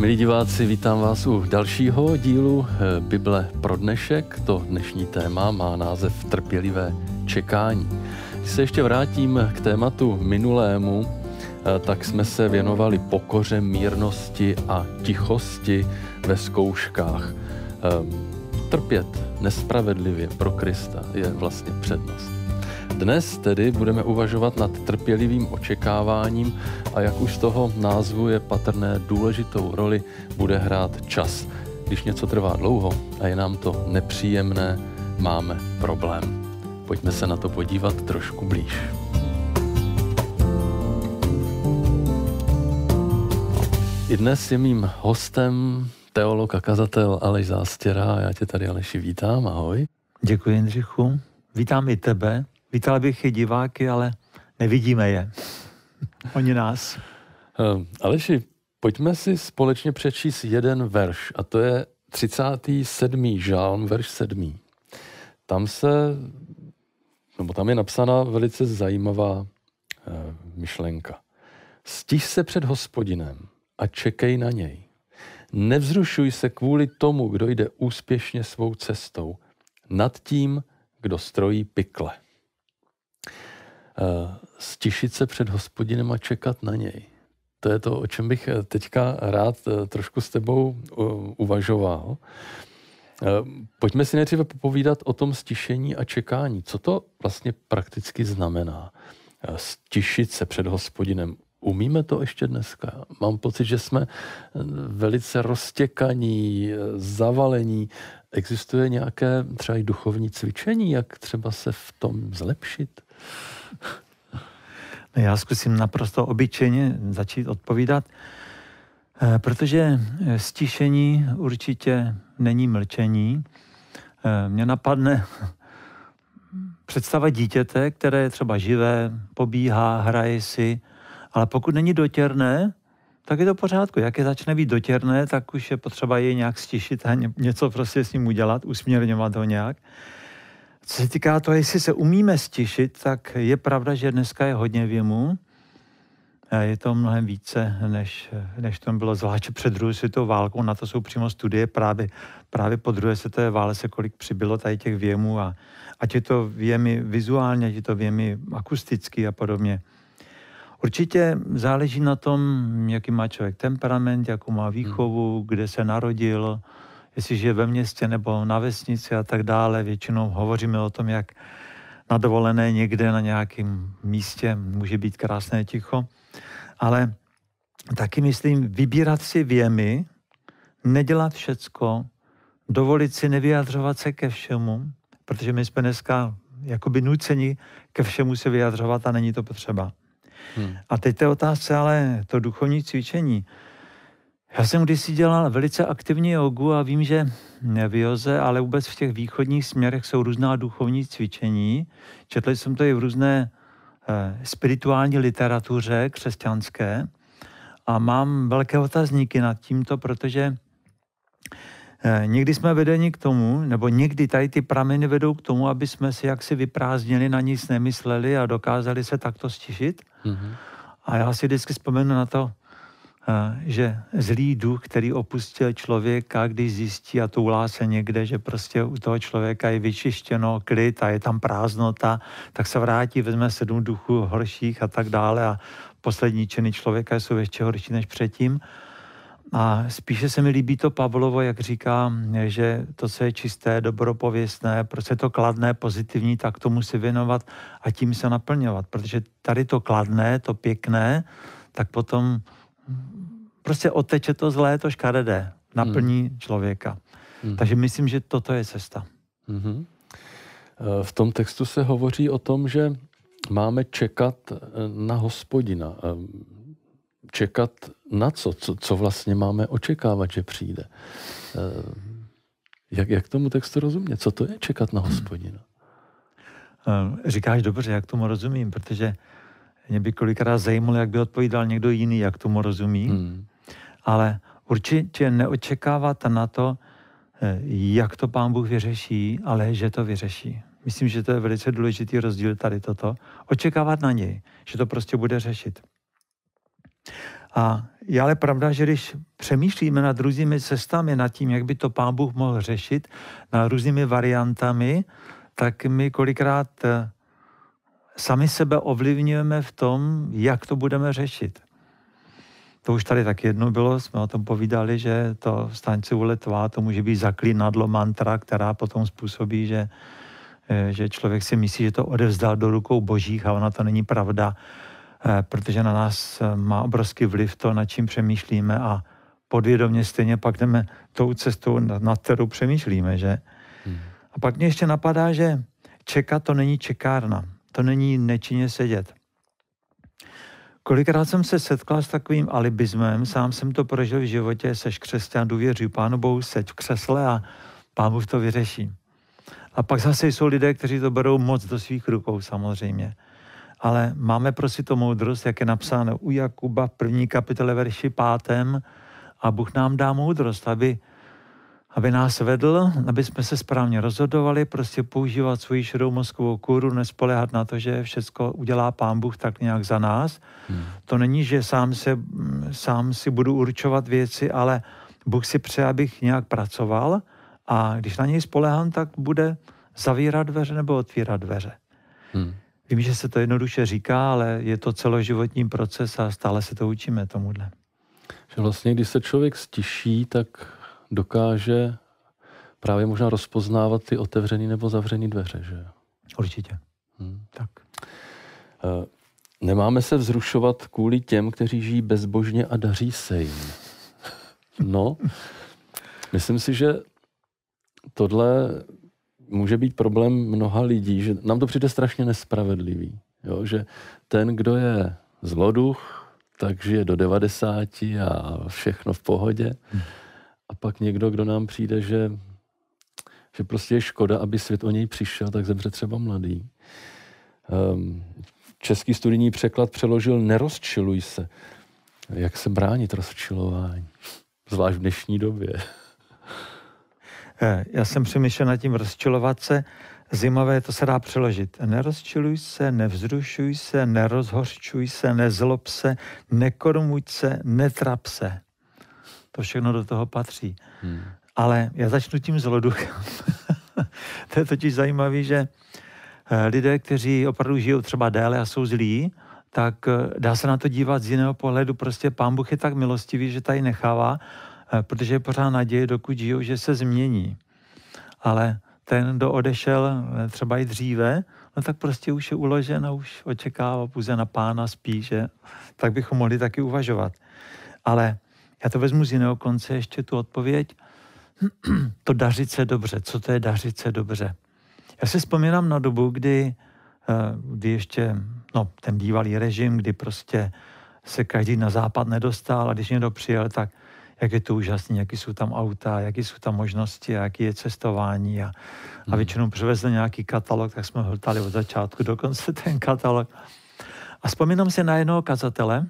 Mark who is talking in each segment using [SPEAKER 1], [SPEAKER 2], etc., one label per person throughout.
[SPEAKER 1] milí diváci, vítám vás u dalšího dílu eh, Bible pro dnešek. To dnešní téma má název Trpělivé čekání. Když se ještě vrátím k tématu minulému, eh, tak jsme se věnovali pokoře, mírnosti a tichosti ve zkouškách. Eh, trpět nespravedlivě pro Krista je vlastně přednost. Dnes tedy budeme uvažovat nad trpělivým očekáváním a jak už z toho názvu je patrné, důležitou roli bude hrát čas. Když něco trvá dlouho a je nám to nepříjemné, máme problém. Pojďme se na to podívat trošku blíž. I dnes je mým hostem teolog a kazatel Aleš Zástěra. Já tě tady, Aleši, vítám. Ahoj.
[SPEAKER 2] Děkuji, Jindřichu. Vítám i tebe Vítal bych i diváky, ale nevidíme je. Oni nás.
[SPEAKER 1] Uh, Aleši, pojďme si společně přečíst jeden verš, a to je 37. žálm, verš 7. Tam se, nebo tam je napsána velice zajímavá uh, myšlenka. Stiž se před hospodinem a čekej na něj. Nevzrušuj se kvůli tomu, kdo jde úspěšně svou cestou, nad tím, kdo strojí pikle. Eh, stišit se před hospodinem a čekat na něj. To je to, o čem bych eh, teďka rád eh, trošku s tebou uvažoval. Pojďme si nejdříve popovídat o tom stišení a čekání. Co to vlastně prakticky znamená? Stišit se před hospodinem. Umíme to ještě dneska? Mám pocit, že jsme velice roztěkaní, zavalení. Existuje nějaké třeba i duchovní cvičení, jak třeba se v tom zlepšit?
[SPEAKER 2] Já zkusím naprosto obyčejně začít odpovídat, eh, protože stišení určitě není mlčení. Eh, mně napadne představa dítěte, které je třeba živé, pobíhá, hraje si, ale pokud není dotěrné, tak je to pořádku. Jak je začne být dotěrné, tak už je potřeba jej nějak stišit a něco prostě s ním udělat, usměrňovat ho nějak. Co se týká toho, jestli se umíme stišit, tak je pravda, že dneska je hodně věmu. Je to mnohem více, než, než to bylo zvláště před druhou světovou válkou. Na to jsou přímo studie právě, právě po druhé světové vále se kolik přibylo tady těch věmů a ať je to věmy vizuálně, ať je to věmy akusticky a podobně. Určitě záleží na tom, jaký má člověk temperament, jakou má výchovu, kde se narodil, jestli žije ve městě nebo na vesnici a tak dále. Většinou hovoříme o tom, jak na dovolené někde na nějakém místě může být krásné ticho. Ale taky myslím, vybírat si věmy, nedělat všecko, dovolit si nevyjadřovat se ke všemu, protože my jsme dneska jakoby nuceni ke všemu se vyjadřovat a není to potřeba. Hmm. A teď té otázce, ale to duchovní cvičení. Já jsem kdysi dělal velice aktivní jogu a vím, že v joze, ale vůbec v těch východních směrech jsou různá duchovní cvičení. Četl jsem to i v různé eh, spirituální literatuře křesťanské a mám velké otazníky nad tímto, protože eh, někdy jsme vedeni k tomu, nebo někdy tady ty prameny vedou k tomu, aby jsme si jaksi vyprázdnili, na nic nemysleli a dokázali se takto stišit. Mm-hmm. A já si vždycky vzpomenu na to, že zlý duch, který opustil člověka, když zjistí a toulá se někde, že prostě u toho člověka je vyčištěno, klid a je tam prázdnota, tak se vrátí, vezme sedm duchů horších a tak dále a poslední činy člověka jsou ještě horší než předtím. A spíše se mi líbí to Pavlovo, jak říká, že to, co je čisté, dobropověstné, prostě to kladné, pozitivní, tak tomu si věnovat a tím se naplňovat. Protože tady to kladné, to pěkné, tak potom prostě oteče to zlé, to škaredé, naplní hmm. člověka. Hmm. Takže myslím, že toto je cesta. Hmm.
[SPEAKER 1] V tom textu se hovoří o tom, že máme čekat eh, na hospodina. Eh, čekat na co? co? Co vlastně máme očekávat, že přijde? Jak, jak tomu textu rozumět? Co to je čekat na hospodina?
[SPEAKER 2] Říkáš dobře, jak tomu rozumím, protože mě by kolikrát zajímalo, jak by odpovídal někdo jiný, jak tomu rozumí. Hmm. Ale určitě neočekávat na to, eh, jak to pán Bůh vyřeší, ale že to vyřeší. Myslím, že to je velice důležitý rozdíl tady toto. Očekávat na něj, že to prostě bude řešit. A je ale pravda, že když přemýšlíme nad různými cestami, nad tím, jak by to pán Bůh mohl řešit, nad různými variantami, tak my kolikrát eh, sami sebe ovlivňujeme v tom, jak to budeme řešit. To už tady tak jedno bylo, jsme o tom povídali, že to staňce u letva, to může být zaklínadlo mantra, která potom způsobí, že, eh, že člověk si myslí, že to odevzdal do rukou božích a ona to není pravda, eh, protože na nás má obrovský vliv to, nad čím přemýšlíme a podvědomě stejně pak jdeme tou cestou, nad kterou přemýšlíme, že? Hmm. A pak mě ještě napadá, že čekat to není čekárna, to není nečinně sedět. Kolikrát jsem se setkal s takovým alibismem, sám jsem to prožil v životě, seš křesťan, důvěří Pánu Bohu, seď v křesle a Pán Bůh to vyřeší. A pak zase jsou lidé, kteří to berou moc do svých rukou samozřejmě. Ale máme prostě to moudrost, jak je napsáno u Jakuba v první kapitole verši pátém a Bůh nám dá moudrost, aby aby nás vedl, aby jsme se správně rozhodovali, prostě používat svoji širou mozkovou kůru, nespolehat na to, že všechno udělá pán Bůh tak nějak za nás. Hmm. To není, že sám, se, sám si budu určovat věci, ale Bůh si přeje, abych nějak pracoval a když na něj spolehám, tak bude zavírat dveře nebo otvírat dveře. Hmm. Vím, že se to jednoduše říká, ale je to celoživotní proces a stále se to učíme tomuhle.
[SPEAKER 1] Že vlastně, když se člověk stiší, tak dokáže právě možná rozpoznávat ty otevřené nebo zavřené dveře, že
[SPEAKER 2] Určitě. Hmm. Tak.
[SPEAKER 1] Eh, nemáme se vzrušovat kvůli těm, kteří žijí bezbožně a daří se jim. No, myslím si, že tohle může být problém mnoha lidí, že nám to přijde strašně nespravedlivý. Jo? Že ten, kdo je zloduch, tak žije do 90 a všechno v pohodě. A pak někdo, kdo nám přijde, že, že prostě je škoda, aby svět o něj přišel, tak zemře třeba mladý. Um, český studijní překlad přeložil nerozčiluj se. Jak se bránit rozčilování? Zvlášť v dnešní době.
[SPEAKER 2] Eh, já jsem přemýšlel nad tím rozčilovat se. Zimové to se dá přeložit. Nerozčiluj se, nevzrušuj se, nerozhořčuj se, nezlob se, nekormuj se, netrap se. To všechno do toho patří. Hmm. Ale já začnu tím zloduchem. to je totiž zajímavé, že eh, lidé, kteří opravdu žijou třeba déle a jsou zlí, tak eh, dá se na to dívat z jiného pohledu. Prostě pán Bůh je tak milostivý, že tady nechává, eh, protože je pořád naděje, dokud žijou, že se změní. Ale ten, kdo odešel třeba i dříve, no tak prostě už je uložen a už očekává pouze na pána, spí, že tak bychom mohli taky uvažovat. Ale já to vezmu z jiného konce ještě tu odpověď. to dařit se dobře. Co to je dařit se dobře? Já si vzpomínám na dobu, kdy, eh, kdy ještě no, ten bývalý režim, kdy prostě se každý na západ nedostal a když někdo přijel, tak jak je to úžasné, jaký jsou tam auta, jaký jsou tam možnosti, jaký je cestování a, a hmm. většinou přivezli nějaký katalog, tak jsme hltali od začátku do konce ten katalog. A vzpomínám si na jednoho kazatele,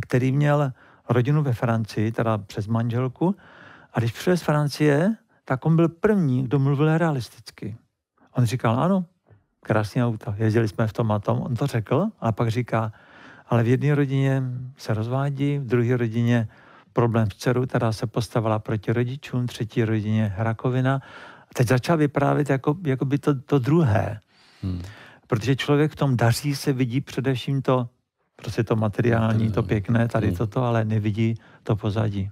[SPEAKER 2] který měl rodinu ve Francii, teda přes manželku. A když přišel z Francie, tak on byl první, kdo mluvil realisticky. On říkal, ano, krásný auto, jezdili jsme v tom a tom. On to řekl, a pak říká, ale v jedné rodině se rozvádí, v druhé rodině problém s dcerou, která se postavila proti rodičům, třetí rodině rakovina. A teď začal vyprávět jako, jako by to, to druhé. Hmm. Protože člověk v tom daří se vidí především to Prostě to materiální, to pěkné, tady hmm. toto, ale nevidí to pozadí.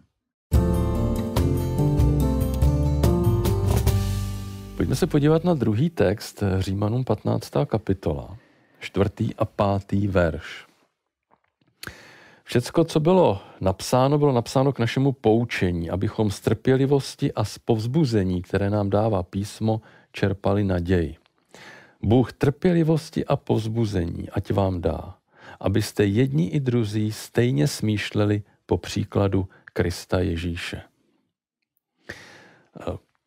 [SPEAKER 1] Pojďme se podívat na druhý text, Římanům 15. kapitola, čtvrtý a pátý verš. Všecko, co bylo napsáno, bylo napsáno k našemu poučení, abychom z trpělivosti a z povzbuzení, které nám dává písmo, čerpali naději. Bůh trpělivosti a povzbuzení, ať vám dá, abyste jedni i druzí stejně smýšleli po příkladu Krista Ježíše.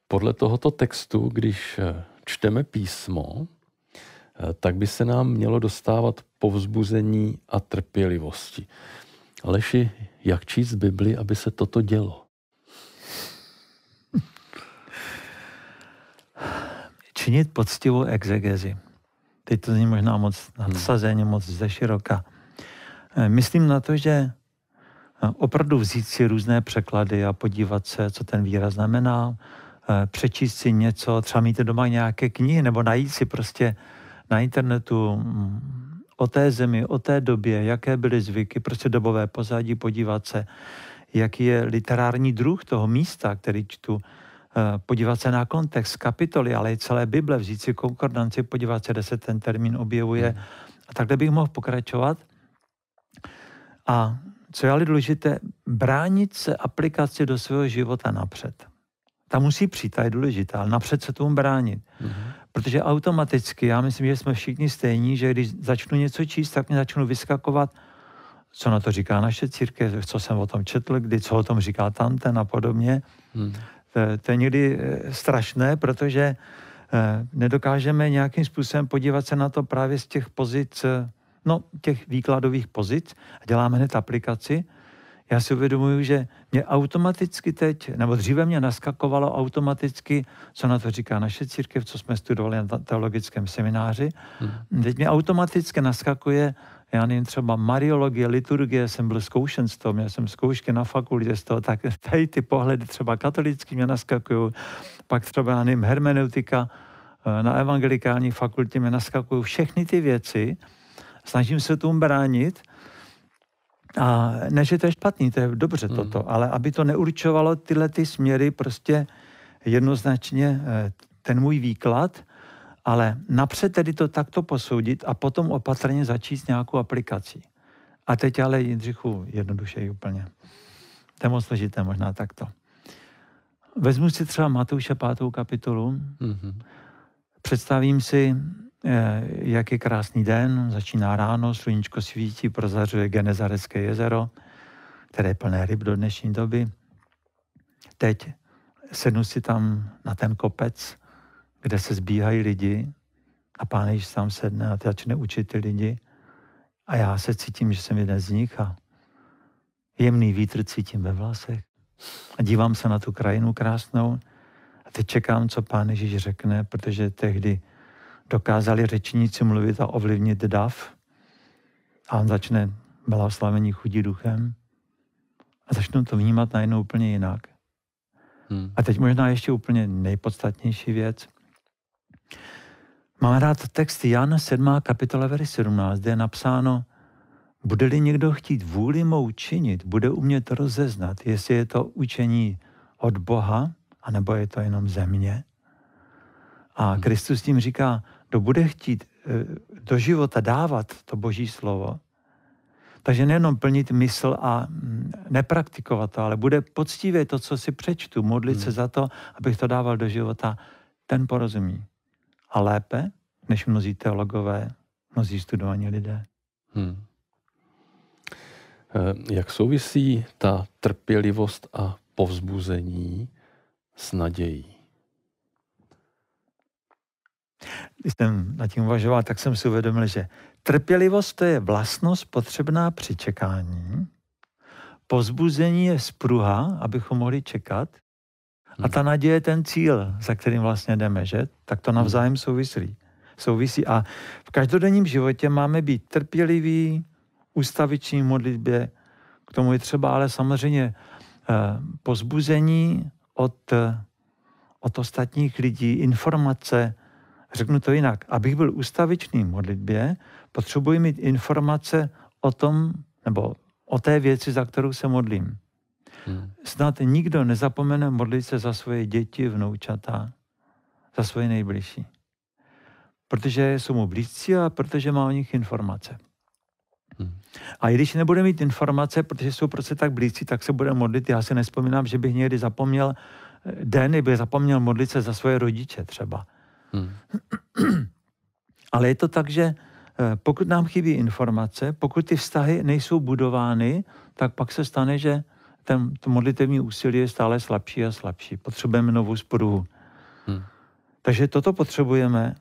[SPEAKER 1] Podle tohoto textu, když čteme písmo, tak by se nám mělo dostávat povzbuzení a trpělivosti. Aleši, jak číst Bibli, aby se toto dělo?
[SPEAKER 2] Činit poctivou exegezi teď to zní možná moc nadsazeně, moc ze široka. Eh, myslím na to, že opravdu vzít si různé překlady a podívat se, co ten výraz znamená, eh, přečíst si něco, třeba mít doma nějaké knihy, nebo najít si prostě na internetu mm, o té zemi, o té době, jaké byly zvyky, prostě dobové pozadí, podívat se, jaký je literární druh toho místa, který čtu, eh, podívat se na kontext kapitoly, ale i celé Bible, vzít si konkordanci, podívat se, kde se ten termín objevuje. Hmm. A takhle bych mohl pokračovat. A co je ale důležité, bránit se aplikaci do svého života napřed. Ta musí přijít, ta je důležitá, ale napřed se tomu bránit. Mm-hmm. Protože automaticky, já myslím, že jsme všichni stejní, že když začnu něco číst, tak mě začnu vyskakovat, co na to říká naše církev, co jsem o tom četl, kdy, co o tom říká tamten a podobně. Mm. To, to je někdy eh, strašné, protože eh, nedokážeme nějakým způsobem podívat se na to právě z těch pozic eh, no, těch výkladových pozic a děláme hned aplikaci, já si uvědomuju, že mě automaticky teď, nebo dříve mě naskakovalo automaticky, co na to říká naše církev, co jsme studovali na teologickém semináři. Hmm. Teď mě automaticky naskakuje, já nevím, třeba mariologie, liturgie, jsem byl zkoušen z toho, měl jsem zkoušky na fakultě z toho, tak tady ty pohledy třeba katolický mě naskakují, pak třeba, já nevím, hermeneutika, eh, na evangelikální fakultě mě naskakují všechny ty věci, snažím se tomu bránit. A ne, že to je špatný, to je dobře hmm. toto, ale aby to neurčovalo tyhle ty směry, prostě jednoznačně eh, ten můj výklad, ale napřed tedy to takto posoudit a potom opatrně začít s nějakou aplikací. A teď ale Jindřichu jednodušeji úplně. To je moc složité možná takto. Vezmu si třeba Matouše pátou kapitolu, mm-hmm. představím si Eh, jak je krásný den, začíná ráno, sluníčko svítí, prozařuje Genezarecké jezero, které je plné ryb do dnešní doby. Teď sednu si tam na ten kopec, kde se zbíhají lidi a pán Ježíš tam sedne a začne učit ty lidi. A já se cítím, že jsem jeden z nich a jemný vítr cítím ve vlasech. A dívám se na tu krajinu krásnou a teď čekám, co pán Ježíš řekne, protože tehdy dokázali řečníci mluvit a ovlivnit dav a on začne blahoslavení chudí duchem a začnou to vnímat najednou úplně jinak. Hmm. A teď možná ještě úplně nejpodstatnější věc. Mám rád text Jan 7. kapitola verš 17, kde je napsáno, bude-li někdo chtít vůli mou činit, bude umět rozeznat, jestli je to učení od Boha, anebo je to jenom země. A. Kristus tím říká, kdo bude chtít eh, do života dávat to boží slovo, takže nejenom plnit mysl a mm, nepraktikovat to, ale bude poctivě to, co si přečtu, modlit hmm. se za to, abych to dával do života, ten porozumí. A lépe, než mnozí teologové, mnozí studovaní lidé. Hmm.
[SPEAKER 1] Eh, jak souvisí ta trpělivost a povzbuzení s nadějí?
[SPEAKER 2] Když jsem nad tím uvažoval, tak jsem si uvědomil, že trpělivost to je vlastnost potřebná při čekání, pozbuzení je spruha, abychom mohli čekat, a ta naděje je ten cíl, za kterým vlastně jdeme, že? Tak to navzájem souvisí. souvisí. A v každodenním životě máme být trpěliví, ustaviční modlitbě, k tomu je třeba ale samozřejmě eh, pozbuzení od, od ostatních lidí, informace, Řeknu to jinak. Abych byl ustavičný v modlitbě, potřebuji mít informace o tom, nebo o té věci, za kterou se modlím. Hmm. Snad nikdo nezapomene modlit se za svoje děti, vnoučata, za svoje nejbližší. Protože jsou mu blízcí a protože má o nich informace. Hmm. A i když nebude mít informace, protože jsou prostě tak blízcí, tak se bude modlit. Já si nespomínám, že bych někdy zapomněl eh, den, kdyby zapomněl modlit se za svoje rodiče třeba. Hmm. Ale je to tak, že eh, pokud nám chybí informace, pokud ty vztahy nejsou budovány, tak pak se stane, že ten, to modlitevní úsilí je stále slabší a slabší. Potřebujeme novou spruhu. Hmm. Takže toto potřebujeme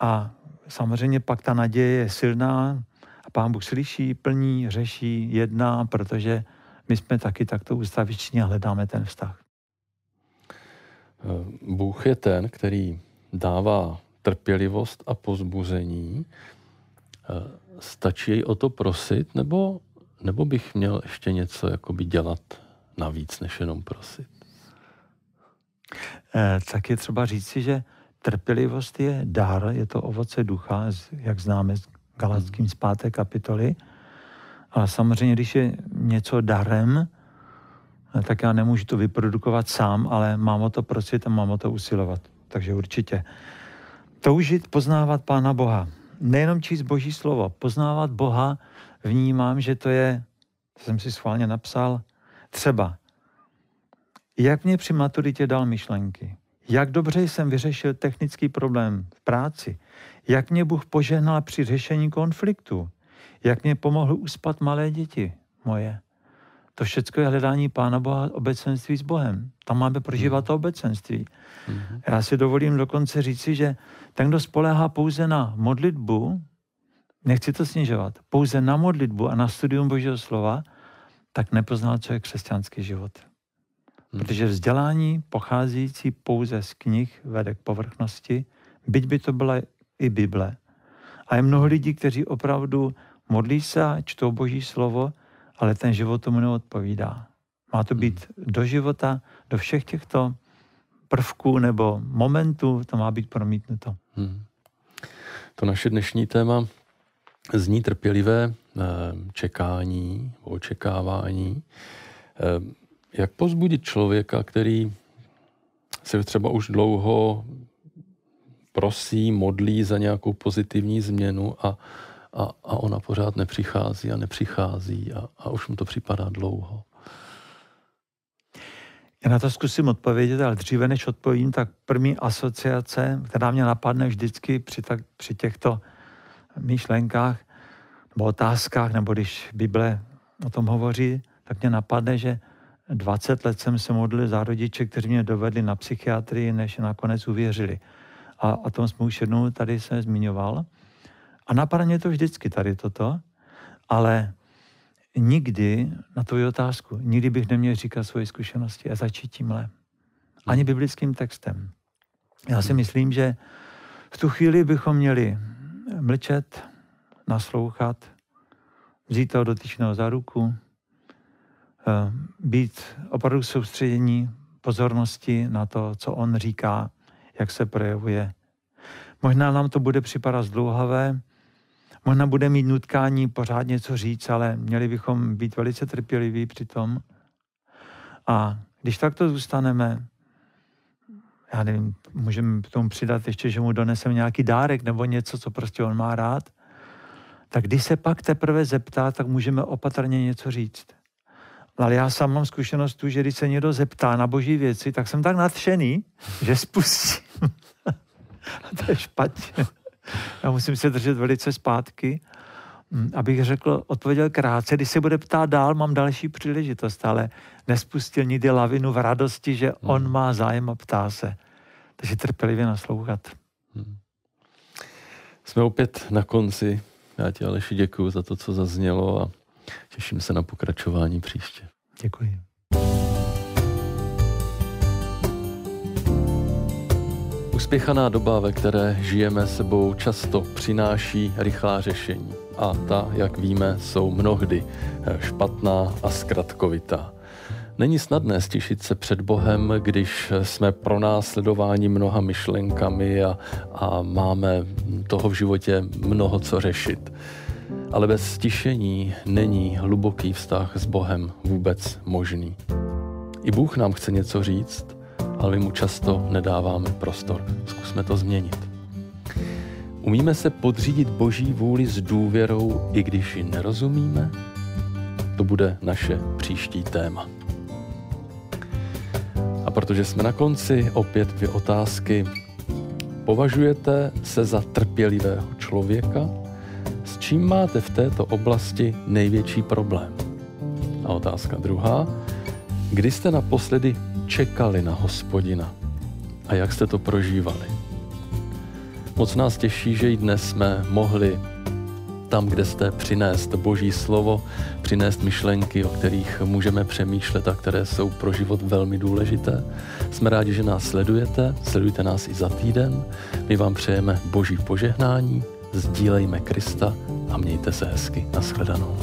[SPEAKER 2] a samozřejmě pak ta naděje je silná a pán Bůh slyší, plní, řeší, jedná, protože my jsme taky takto ustaviční a hledáme ten vztah.
[SPEAKER 1] Eh, Bůh je ten, který dává trpělivost a pozbuzení, eh, stačí jej o to prosit, nebo nebo bych měl ještě něco jakoby dělat navíc, než jenom prosit?
[SPEAKER 2] Eh, tak je třeba říci, že trpělivost je dar, je to ovoce ducha, jak známe z Galackým z páté kapitoly. Ale samozřejmě, když je něco darem, eh, tak já nemůžu to vyprodukovat sám, ale mám o to prosit a mám o to usilovat. Takže určitě. Toužit poznávat Pána Boha. Nejenom číst Boží slovo, poznávat Boha vnímám, že to je, to jsem si schválně napsal, třeba jak mě při maturitě dal myšlenky, jak dobře jsem vyřešil technický problém v práci, jak mě Bůh požehnal při řešení konfliktu, jak mě pomohl uspat malé děti moje. To všechno je hledání Pána Boha, obecenství s Bohem. Tam máme prožívat to obecenství. Mm-hmm. Já si dovolím dokonce říci, že ten, kdo spolehá pouze na modlitbu, nechci to snižovat, pouze na modlitbu a na studium Božího slova, tak nepoznal člověk křesťanský život. Hmm. Protože vzdělání pocházející pouze z knih vede k povrchnosti, byť by to byla i Bible. A je mnoho lidí, kteří opravdu modlí se a čtou Boží slovo, ale ten život tomu neodpovídá. Má to být hmm. do života, do všech těchto prvků nebo momentů, to má být promítnuto. Hmm.
[SPEAKER 1] To naše dnešní téma zní trpělivé čekání, očekávání. Eh, jak pozbudit člověka, který se třeba už dlouho prosí, modlí za nějakou pozitivní změnu a, a, a ona pořád nepřichází a nepřichází a, a už mu to připadá dlouho.
[SPEAKER 2] Já na to zkusím odpovědět, ale dříve než odpovím, tak první asociace, která mě napadne vždycky při, tak, při těchto myšlenkách nebo otázkách, nebo když Bible o tom hovoří, tak mě napadne, že 20 let jsem se modlil za rodiče, kteří mě dovedli na psychiatrii, než nakonec uvěřili. A o tom jsme už jednou tady se zmiňoval. A napadá mě to vždycky tady toto, ale nikdy na tu otázku, nikdy bych neměl říkat svoje zkušenosti a začít tímhle. Ani biblickým textem. Já si myslím, že v tu chvíli bychom měli mlčet, naslouchat, vzít toho dotyčného za ruku, Eh, být opravdu soustředění pozornosti na to, co on říká, jak se projevuje. Možná nám to bude připadat zdlouhavé, možná bude mít nutkání pořád něco říct, ale měli bychom být velice trpěliví při tom. A když takto zůstaneme, já nevím, můžeme k tomu přidat ještě, že mu doneseme nějaký dárek nebo něco, co prostě on má rád, tak když se pak teprve zeptá, tak můžeme opatrně něco říct. Ale já sám mám zkušenost tu, že když se někdo zeptá na boží věci, tak jsem tak nadšený, že spustím. A to je špatně. Já musím se držet velice zpátky, mm, abych řekl, odpověděl krátce. Když se bude ptát dál, mám další příležitost, ale nespustil nikdy lavinu v radosti, že hmm. on má zájem a ptá se. Takže trpělivě naslouchat. Hmm.
[SPEAKER 1] Jsme opět na konci. Já ti Aleši děkuji za to, co zaznělo a Těším se na pokračování příště.
[SPEAKER 2] Děkuji.
[SPEAKER 1] Uspěchaná doba, ve které žijeme sebou, často přináší rychlá řešení. A ta, jak víme, jsou mnohdy špatná a zkratkovitá. Není snadné stišit se před Bohem, když jsme pronásledováni mnoha myšlenkami a, a máme toho v životě mnoho co řešit. Ale bez stišení není hluboký vztah s Bohem vůbec možný. I Bůh nám chce něco říct, ale my mu často nedáváme prostor. Zkusme to změnit. Umíme se podřídit Boží vůli s důvěrou, i když ji nerozumíme? To bude naše příští téma. A protože jsme na konci, opět dvě otázky. Považujete se za trpělivého člověka s čím máte v této oblasti největší problém? A otázka druhá. Kdy jste naposledy čekali na hospodina? A jak jste to prožívali? Moc nás těší, že i dnes jsme mohli tam, kde jste přinést Boží slovo, přinést myšlenky, o kterých můžeme přemýšlet a které jsou pro život velmi důležité. Jsme rádi, že nás sledujete, sledujte nás i za týden. My vám přejeme Boží požehnání, sdílejme Krista a mějte se hezky. Naschledanou.